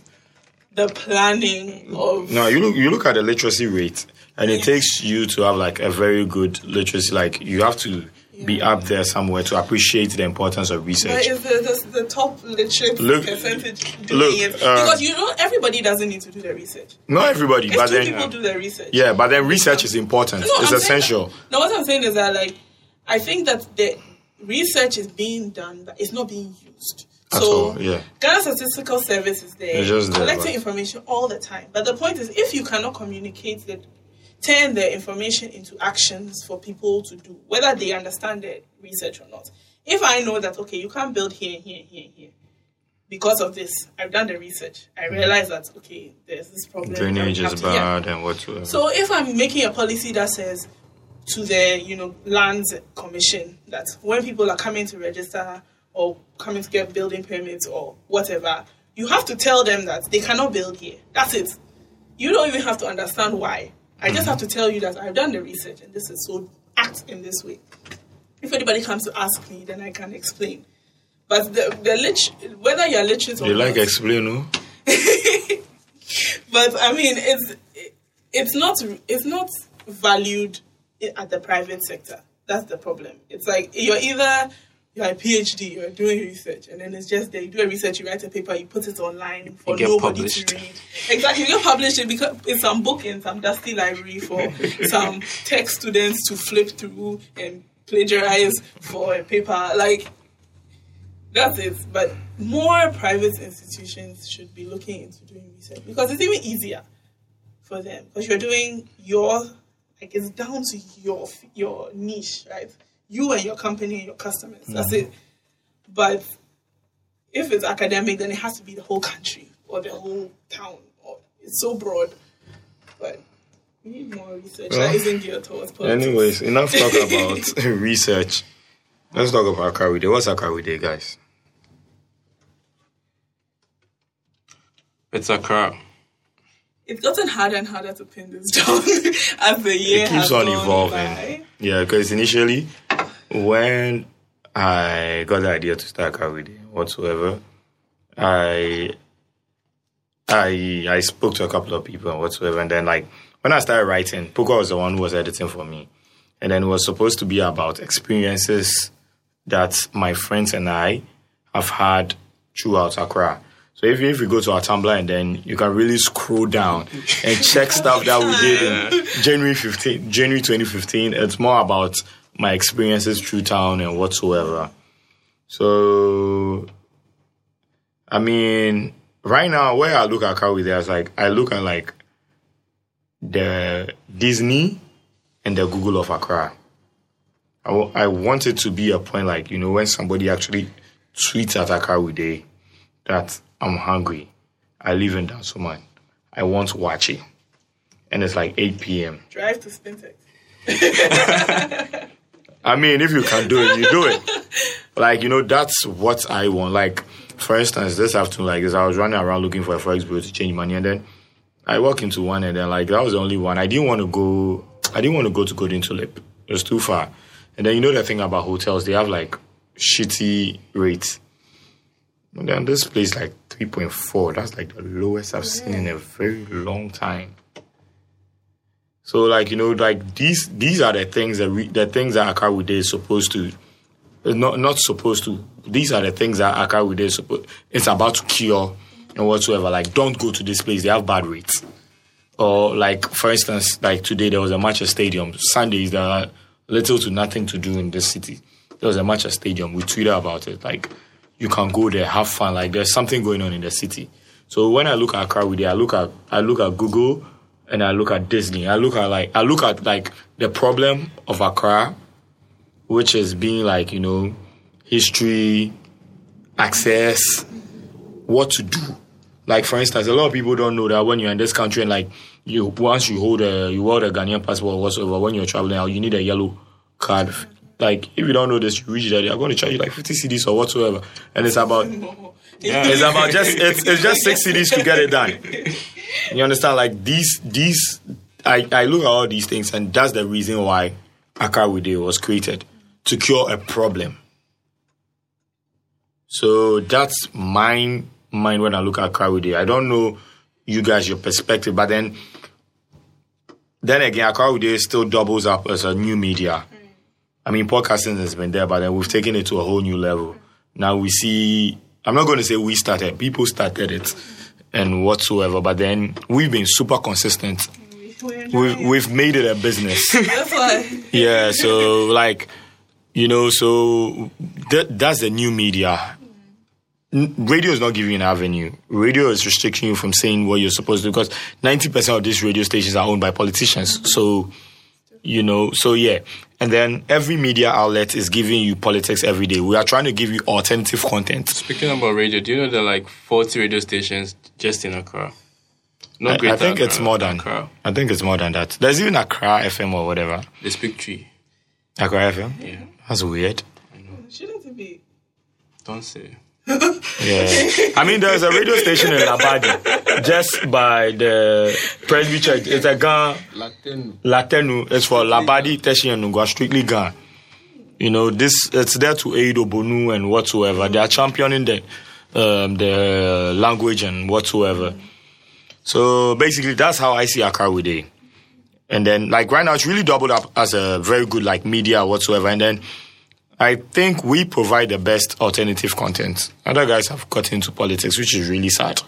the planning of No, you look you look at the literacy rate, and it takes you to have like a very good literacy. Like you have to be up there somewhere to appreciate the importance of research. is the, the, the top literate Look- percentage look, uh, because you know everybody doesn't need to do the research. Not everybody, If but then people do the research, yeah, but then research is important. No, it's I'm essential. that- no, what I'm saying is that like I think that the research is being done, but it's not being used. At so all, yeah. Ghana Statistical Service is there, there, collecting but- information all the time. But the point is, if you cannot communicate that, turn the information into actions for people to do, whether they understand the research or not. If I know that okay, you can't build here, here, here, here. Because of this, I've done the research. I mm-hmm. realize that okay, there's this problem. Drainage is yeah. bad and whatsoever. So if I'm making a policy that says to the you know lands commission that when people are coming to register or coming to get building permits or whatever, you have to tell them that they cannot build here. That's it. You don't even have to understand why. I just have to tell you that I've done the research and this is so act in this way. If anybody comes to ask me, then I can explain. But the, the lit- whether you're literate or They like not, explain, no? but I mean, it's it's not it's not valued at the private sector. That's the problem. It's like you're either you're a PhD, you're doing research, and then it's just there. You do a research, you write a paper, you put it online for nobody published. to read. Exactly, you get published in because in some book in some dusty library for some tech students to flip through and plagiarize for a paper. Like that's it. But more private institutions should be looking into doing research because it's even easier for them because you're doing your like it's down to your your niche, right? You and your company and your customers. That's mm-hmm. it. But if it's academic, then it has to be the whole country or the whole town. Or it's so broad. But we need more research Well, that isn't geared towards politics. Anyways, enough talk about research. Let's talk about Accra We Dey. What's Akawi Day, guys? It's a crap. It's gotten harder and harder to pin this down as the year it keeps on evolving. by. Yeah, because initially, when I got the idea to start Akawi whatsoever, I I I spoke to a couple of people and whatsoever, and then like when I started writing, Puka was the one who was editing for me, and then it was supposed to be about experiences that my friends and I have had throughout Accra. So if, if you go to our Tumblr and then you can really scroll down and check stuff that we did in January 15, January 2015. It's more about my experiences through town and whatsoever. So, I mean, right now where I look at Kawi there is like I look at like the Disney and the Google of Accra. I, I want it to be a point like you know when somebody actually tweets at Accra We Dey that I'm hungry. I live in Dansoman. I want waakye. And it's like 8 p.m. Drive to Spintex. I mean, if you can do it, you do it. Like, you know, that's what I want. Like, for instance, this afternoon, like this, I was running around looking for a forex bureau to change money, and then I walk into one, and then like that was the only one. I didn't want to go. I didn't want to go to Golden Tulip. It was too far. And then you know the thing about hotels, they have like shitty rates. And this place like three point four. That's like the lowest I've seen in a very long time. So like you know like these these are the things that we, the things that AccraWeDey is supposed to uh, not not supposed to. These are the things that AccraWeDey is supposed. It's about to cure and whatsoever. Like don't go to this place. They have bad rates. Or like for instance, like today there was a match at stadium. Sundays there are little to nothing to do in this city. There was a match at stadium. We tweeted about it. Like you can go there, have fun. Like there's something going on in the city. So when I look at AccraWeDey, I look at I look at Google and I look at Disney. I look at like I look at like the problem of Accra, which is being like you know history, access, what to do. Like for instance, a lot of people don't know that when you're in this country and like you once you hold a you hold a Ghanaian passport or whatsoever, when you're traveling out, you need a yellow card. Like if you don't know this, you reach that they are going to charge you like 50 CDs or whatsoever, and it's about it's about just it's, it's just six CDs to get it done. You understand? Like these these I, I look at all these things and that's the reason why AccraWeDey was created to cure a problem. So that's my mind when I look at AccraWeDey. I don't know you guys your perspective, but then then again AccraWeDey still doubles up as a new media. I mean podcasting has been there, but then we've taken it to a whole new level. Now we see I'm not going to say we started, people started it and whatsoever, but then we've been super consistent. We've we've made it a business. That's why. yeah, so like you know, so that that's the new media. Radio is not giving you an avenue. Radio is restricting you from saying what you're supposed to because 90% of these radio stations are owned by politicians. So, you know, so yeah. And then every media outlet is giving you politics every day. We are trying to give you alternative content. Speaking about radio, do you know there are like 40 radio stations just in Accra? No I, I think Accra, it's more than Accra. I think it's more than that. There's even Accra FM or whatever. They speak tree. Accra FM. Yeah. That's weird. I know shouldn't it be? Don't say. Yeah. I mean, there's a radio station in Labadi just by the Presby Church. It's a. Latin. Latenu It's for Labadi, Teshie, and Nungwa, strictly Ghana. You know, this it's there to aid Obonu and whatsoever. They are championing the um, the language and whatsoever. So basically, that's how I see Accra We Dey. And then, like right now, it's really doubled up as a very good like media whatsoever. And then, I think we provide the best alternative content. Other guys have got into politics, which is really sad.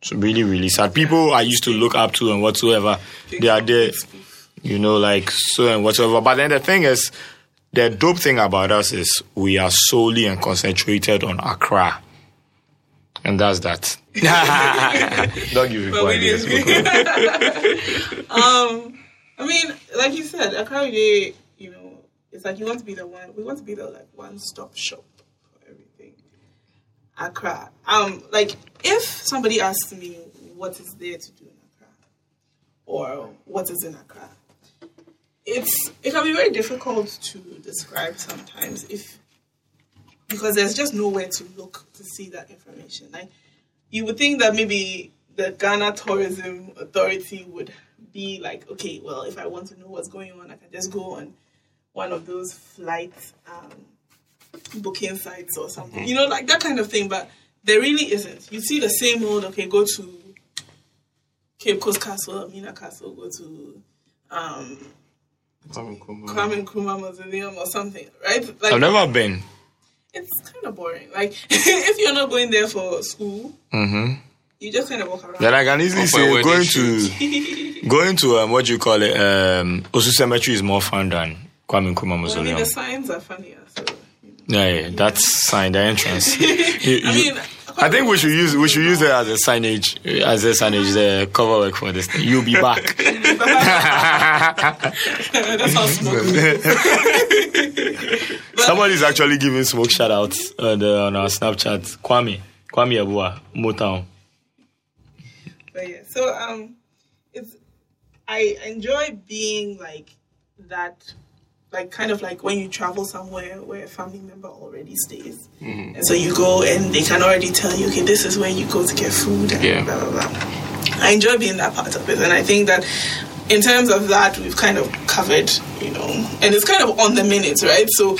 It's really, really sad. People I used to look up to and whatsoever, they are there, you know, like so and whatsoever. But then the thing is, the dope thing about us is we are solely and concentrated on Accra. And that's that. Don't give me But we ideas. didn't. um, I mean, like you said, Accra, Day, you know, it's like you want to be the one. We want to be the like one-stop shop for everything. Accra. Um, like if somebody asks me what is there to do in Accra, or what is in Accra, it's it can be very difficult to describe sometimes if because there's just nowhere to look to see that information. Like you would think that maybe the Ghana Tourism Authority would be like, okay, well, if I want to know what's going on, I can just go on one of those flight um, booking sites or something, you know, like that kind of thing. But there really isn't. You see the same old, okay, go to Cape Coast Castle, Elmina Castle, go to um, Kwame Nkrumah. Kwame Nkrumah Mausoleum or something, right? Like, I've never been. it's kind of boring. Like if you're not going there for school, hmm you just kind of walk around. Then I can easily Or for a say going to going to um, what do you call it? Um, Osu Cemetery is more fun than Kwame Nkrumah Well, I mean, the signs are funnier. So, you know. Yeah, yeah, that's sign the entrance. You- I mean, I think we should use we should use it as a signage as a signage the cover work for this. Thing. You'll be back. that's how smoke. Somebody's actually giving smoke shout outs on, the, on our Snapchat. Kwame Kwame Abua Motown. But yeah, so um, it's I enjoy being like that, like kind of like when you travel somewhere where a family member already stays, and so you go and they can already tell you, okay, this is where you go to get food and Yeah. blah blah blah. I enjoy being that part of it, and I think that in terms of that, we've kind of covered, you know, and it's kind of on the minutes, right? So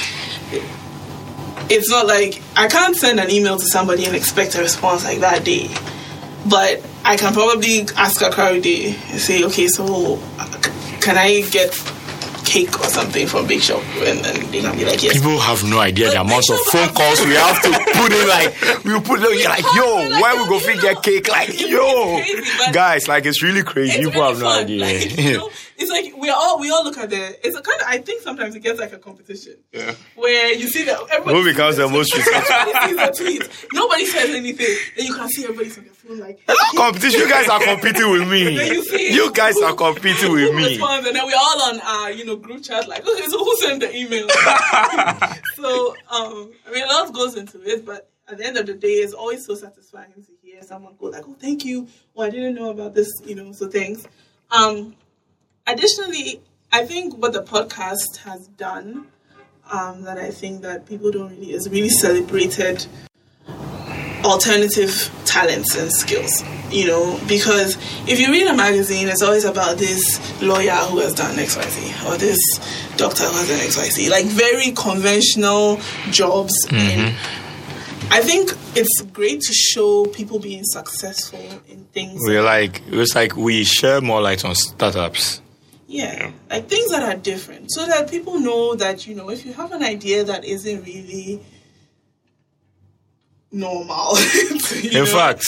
it's not like I can't send an email to somebody and expect a response like that day. But I can probably ask a crowd day and say, okay, so uh, can I get cake or something from Big Shop? And then they can be like, yes. People have no idea the amount of phone calls we have to put in. Like we put it you're like, yo, where we go fit get cake? Like, yo, guys, like it's really crazy. People have no idea. Like, you know, it's like we all we all look at the. It's a kind of. I think sometimes it gets like a competition Yeah. where you see that everybody Who becomes the most Everybody sees the tweets. Nobody says anything. Then you can see everybody's on their phone like. competition. You guys are competing with me. Then you see You guys are competing with who me. responds, and then we're all on our, you know, group chat like, okay, so who sent the email? so, um, I mean, a lot goes into it, but at the end of the day, it's always so satisfying to hear someone go like, oh, thank you. Oh, I didn't know about this, you know, so thanks. Um, additionally, I think what the podcast has done, um, that I think that people don't really, is really celebrated alternative talents and skills you know because if you read a magazine it's always about this lawyer who has done xyz or this doctor who has done xyz like very conventional jobs and i think it's great to show people being successful in things We're like it was like we share more light on startups. Yeah, like things that are different, so that people know that you know if you have an idea that isn't really normal. In know, fact,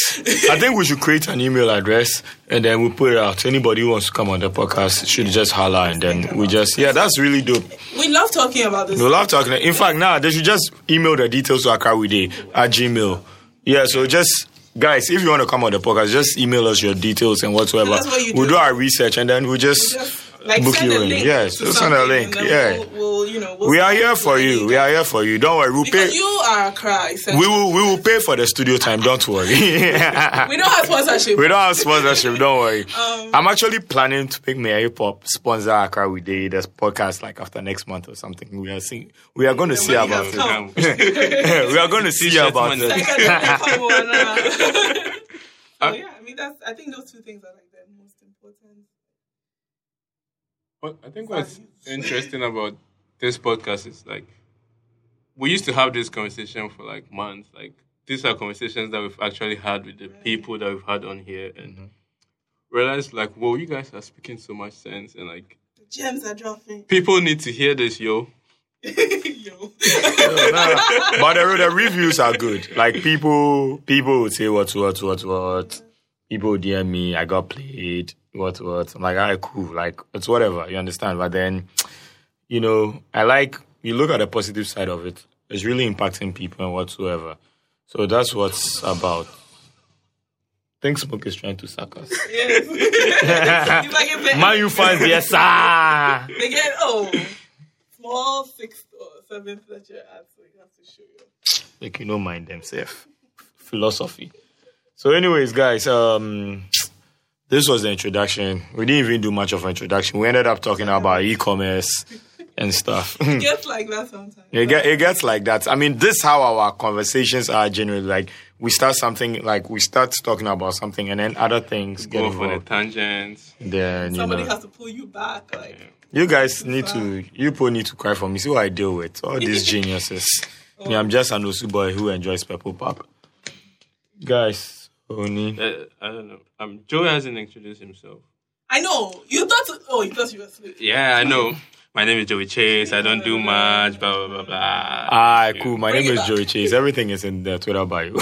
I think we should create an email address and then we put it out. Anybody who wants to come on the podcast should just holler and then we just yeah, that's really dope. we love talking about this. We love talking. In fact, now they should just email the details to AccraWeDey at Gmail. Yeah, so just guys, if you want to come on the podcast, just email us your details and whatsoever. That's what you We'll do. do our research and then we'll just Like Book send you a in. link. Yes, to just send a link, yeah. We'll, we'll, you know, we'll we are here for to you. We are here for you. Don't worry. We'll Because pay. you are a cry. We will. We will pay for the studio time. Don't worry. We don't have sponsorship. We don't have sponsorship. Don't worry. Um, I'm actually planning to make Mayor Hip Hop sponsor Accra We Dey, this podcast, like after next month or something. We are seeing. We are going to see money about has it. we are going to see T-shirt about money. it. Like, I don't know, come on, so yeah, I mean that's. I think those two things are like the most important. But I think what's interesting about this podcast is like we used to have this conversation for like months. Like these are conversations that we've actually had with the people that we've had on here and mm-hmm. realized like, whoa, you guys are speaking so much sense and like The gems are dropping. people need to hear this, yo. Yo. but the, the reviews are good. Like people, people would say what, what, what, what. People would DM me, I got played, what, what. I'm like, alright, cool. Like it's whatever. You understand? But then, you know, I like you look at the positive side of it. It's really impacting people and whatsoever. So that's what's about. Think Smoke is trying to suck us. Yes. He's like, if they, Man, you find yes, ah. they get oh small sixth or seventh that you're at, so you have to show you. Like you don't mind themselves. Philosophy. So, anyways, guys, um, this was the introduction. We didn't even do much of an introduction. We ended up talking about e-commerce and stuff. It gets like that sometimes. It, get, it gets like that. I mean, this is how our conversations are generally. Like, we start something, like, we start talking about something, and then other things Go for the involved. tangents. Then, you Somebody know, has to pull you back. Like you guys need to, you people need to cry for me. See what I deal with. All these geniuses. Me, I'm oh. just an Osu boy who enjoys Purple Pub. Guys, Oni. Uh, I don't know. Um, Joe hasn't introduced himself. I know you thought. Oh, you thought you were asleep. Yeah, I know. My name is Joey Chase. I don't do much. Blah blah blah blah. Ah, cool. My Bring name is back. Joey Chase. Everything is in the Twitter bio.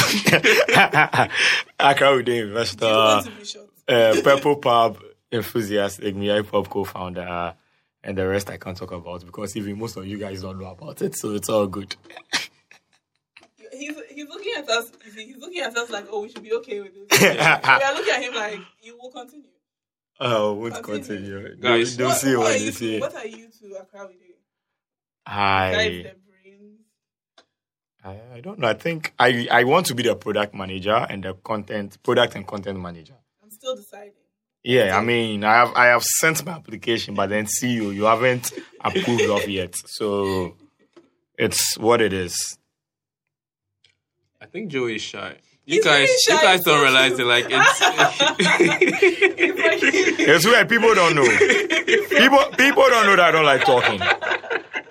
Accra with the You investor, want to be short. uh, Purple Pub enthusiast, Igmia Hip Hop co-founder, and the rest I can't talk about because even most of you guys don't know about it, so it's all good. He's he's looking at us. He's looking at us like, oh, we should be okay with this. we are looking at him like, you will continue. Oh, won't Continue. continue. Guys. don't, don't see what, what are you see. to, what are you to Accra with you? Hi. I, I don't know. I think I, I want to be the product manager and the content product and content manager. I'm still deciding. Yeah, I mean, I have I have sent my application, but then see you, you haven't approved of yet. So it's what it is. I think Joey is shy. You He's guys, very shy, you guys don't realize it. Like it's. It's like, It's where people don't know. People people don't know that I don't like talking.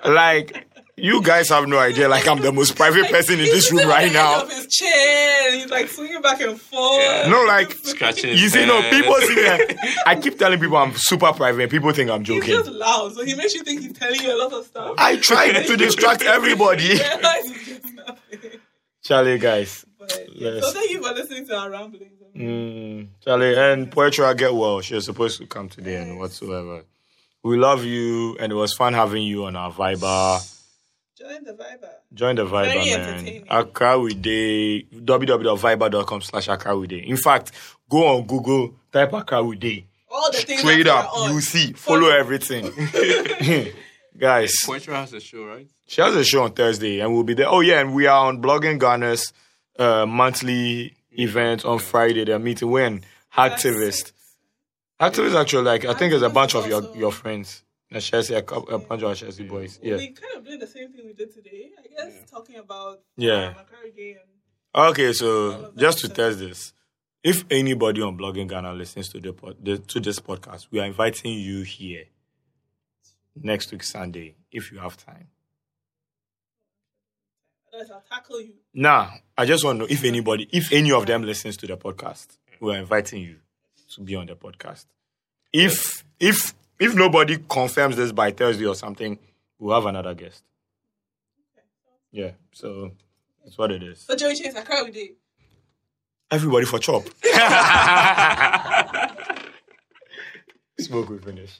Like you guys have no idea. Like I'm the most private person in this room right now. Of his chair, he's like swinging back and forth. No, like Scratching his you see, no people see me. I keep telling people I'm super private. and People think I'm He's joking. just loud, so he makes you think he's telling you a lot of stuff. I try to distract everybody. realize it's just nothing. Charlie, guys. But, yeah. So thank you for listening to our ramblings. Mm, Charlie and Poetra, get well. She was supposed to come today and whatsoever. We love you, and it was fun having you on our Viber. Join the Viber. Join the Viber, Very man. entertaining. Accra We Dey, www.viber.com slash Day. In fact, go on Google, type Day. All the things Straight up, you see, follow everything. Guys, Poetra has a show, right? she has a show on Thursday, and we'll be there. Oh, yeah, and we are on Blogging Ghana's uh, monthly event on Friday. They're meeting when? activists. Hacktivist, actually, like, I think it's a bunch of your, your friends. A, Chelsea, a, cou- a bunch of our Chelsea boys. Yeah. We kind of doing the same thing we did today. I guess talking about Yeah. um, Accra Okay, so just to test this, if anybody on Blogging Ghana listens to the, pod, the to this podcast, we are inviting you here next week Sunday if you have time. otherwise I'll tackle you. Nah, I just want to know if anybody, if any of them listens to the podcast, we are inviting you to be on the podcast. If if if nobody confirms this by Thursday or something, we'll have another guest. Yeah, so that's what it is. So Joey Chase, I cry with Day. Everybody for chop. Smoke we finish.